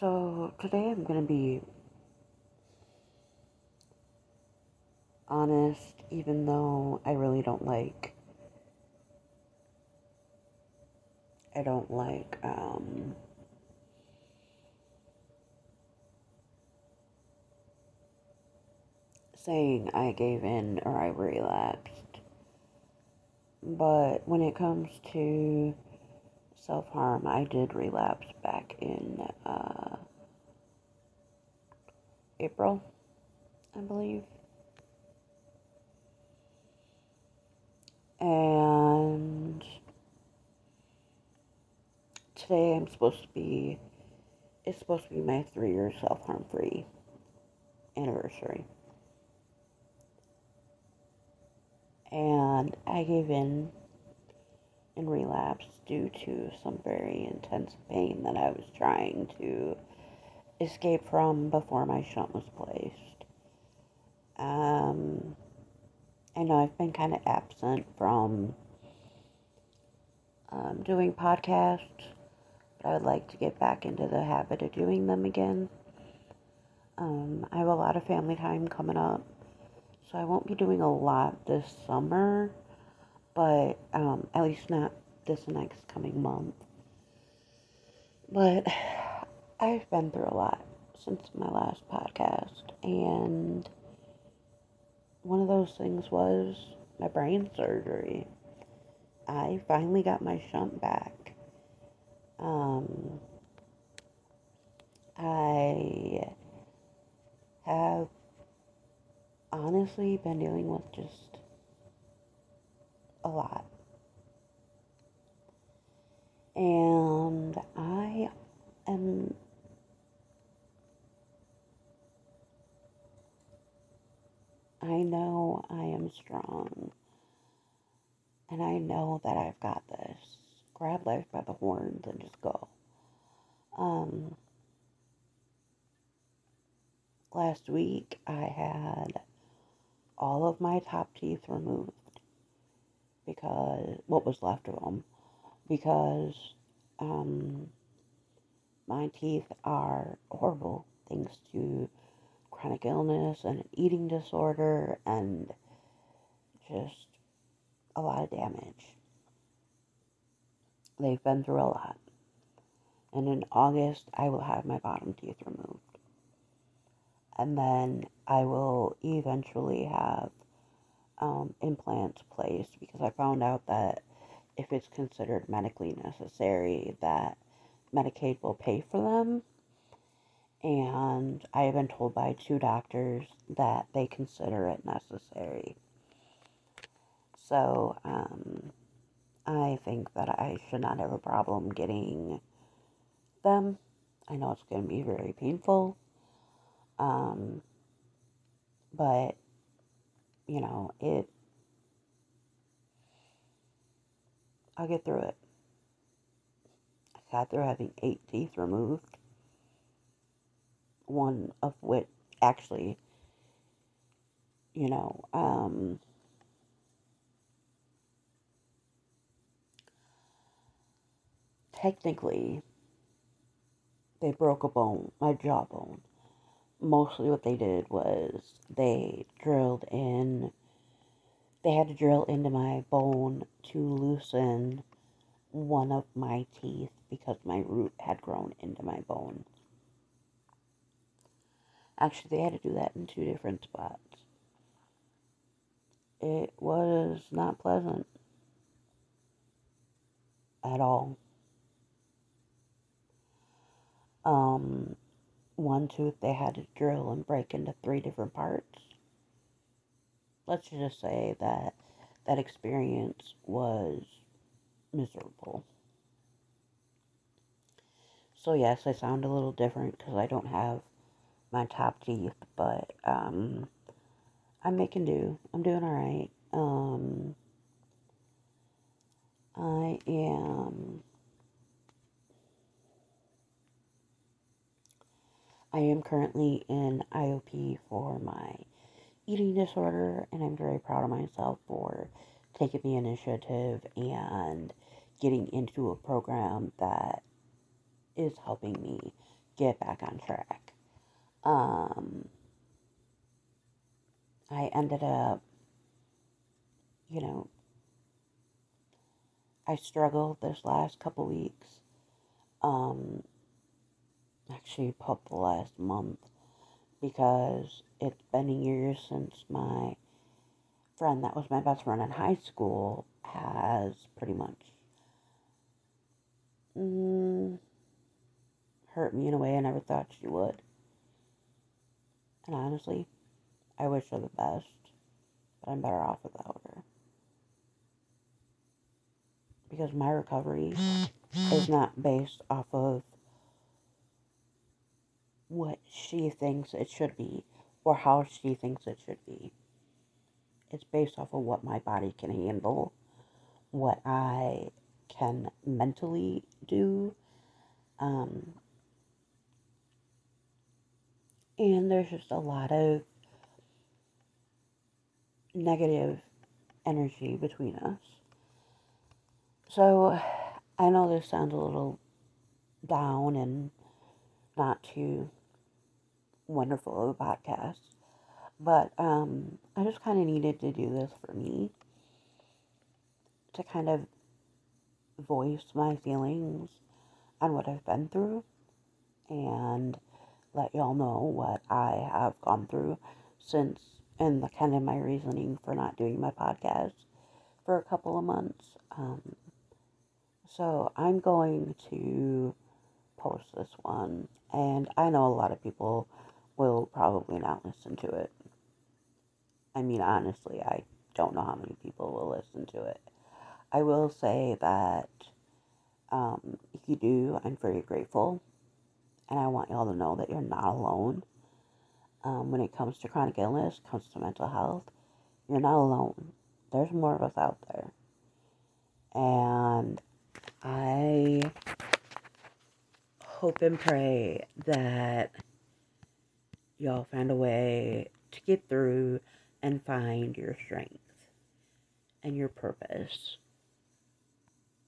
So today I'm going to be honest, even though I really don't like. I don't like um, saying I gave in or I relapsed. But when it comes to self harm, I did relapse back in uh, April, I believe. And today I'm supposed to be, it's supposed to be my three year self harm free anniversary. And I gave in and relapsed due to some very intense pain that I was trying to escape from before my shunt was placed. Um, I know I've been kind of absent from um, doing podcasts, but I would like to get back into the habit of doing them again. Um, I have a lot of family time coming up, so I won't be doing a lot this summer, but um, at least not this next coming month. But I've been through a lot since my last podcast, and one of those things was my brain surgery. I finally got my shunt back. Um, I have honestly been dealing with just a lot. And I am I know I am strong. And I know that I've got this. Grab life by the horns and just go. Um, last week I had all of my top teeth removed because what was left of them because um, my teeth are horrible thanks to chronic illness and an eating disorder and just a lot of damage. They've been through a lot. And in August, I will have my bottom teeth removed. And then I will eventually have um, implants placed because I found out that if it's considered medically necessary, that Medicaid will pay for them and I have been told by two doctors that they consider it necessary. So, um, I think that I should not have a problem getting them. I know it's going to be very painful. Um, but, you know, it, I'll get through it. I sat there having eight teeth removed one of which actually, you know, um, technically, they broke a bone, my jawbone. Mostly what they did was they drilled in, they had to drill into my bone to loosen one of my teeth because my root had grown into my bone. Actually, they had to do that in two different spots. It was not pleasant at all. Um, one tooth they had to drill and break into three different parts. Let's just say that that experience was miserable. So, yes, I sound a little different because I don't have my top teeth, but um, I'm making do. I'm doing all right. Um, I am. I am currently in IOP for my eating disorder, and I'm very proud of myself for taking the initiative and getting into a program that is helping me get back on track. Um, I ended up, you know, I struggled this last couple weeks. Um, actually, probably the last month because it's been a year since my friend that was my best friend in high school has pretty much mm, hurt me in a way I never thought she would. And honestly, I wish her the best, but I'm better off without her. Because my recovery is not based off of what she thinks it should be or how she thinks it should be. It's based off of what my body can handle, what I can mentally do. Um, and there's just a lot of negative energy between us. So I know this sounds a little down and not too wonderful of a podcast, but um, I just kind of needed to do this for me to kind of voice my feelings on what I've been through and let y'all know what I have gone through since and the kind of my reasoning for not doing my podcast for a couple of months. Um, so I'm going to post this one, and I know a lot of people will probably not listen to it. I mean, honestly, I don't know how many people will listen to it. I will say that um, if you do, I'm very grateful. And I want y'all to know that you're not alone. Um, when it comes to chronic illness, comes to mental health, you're not alone. There's more of us out there. And I hope and pray that y'all find a way to get through and find your strength and your purpose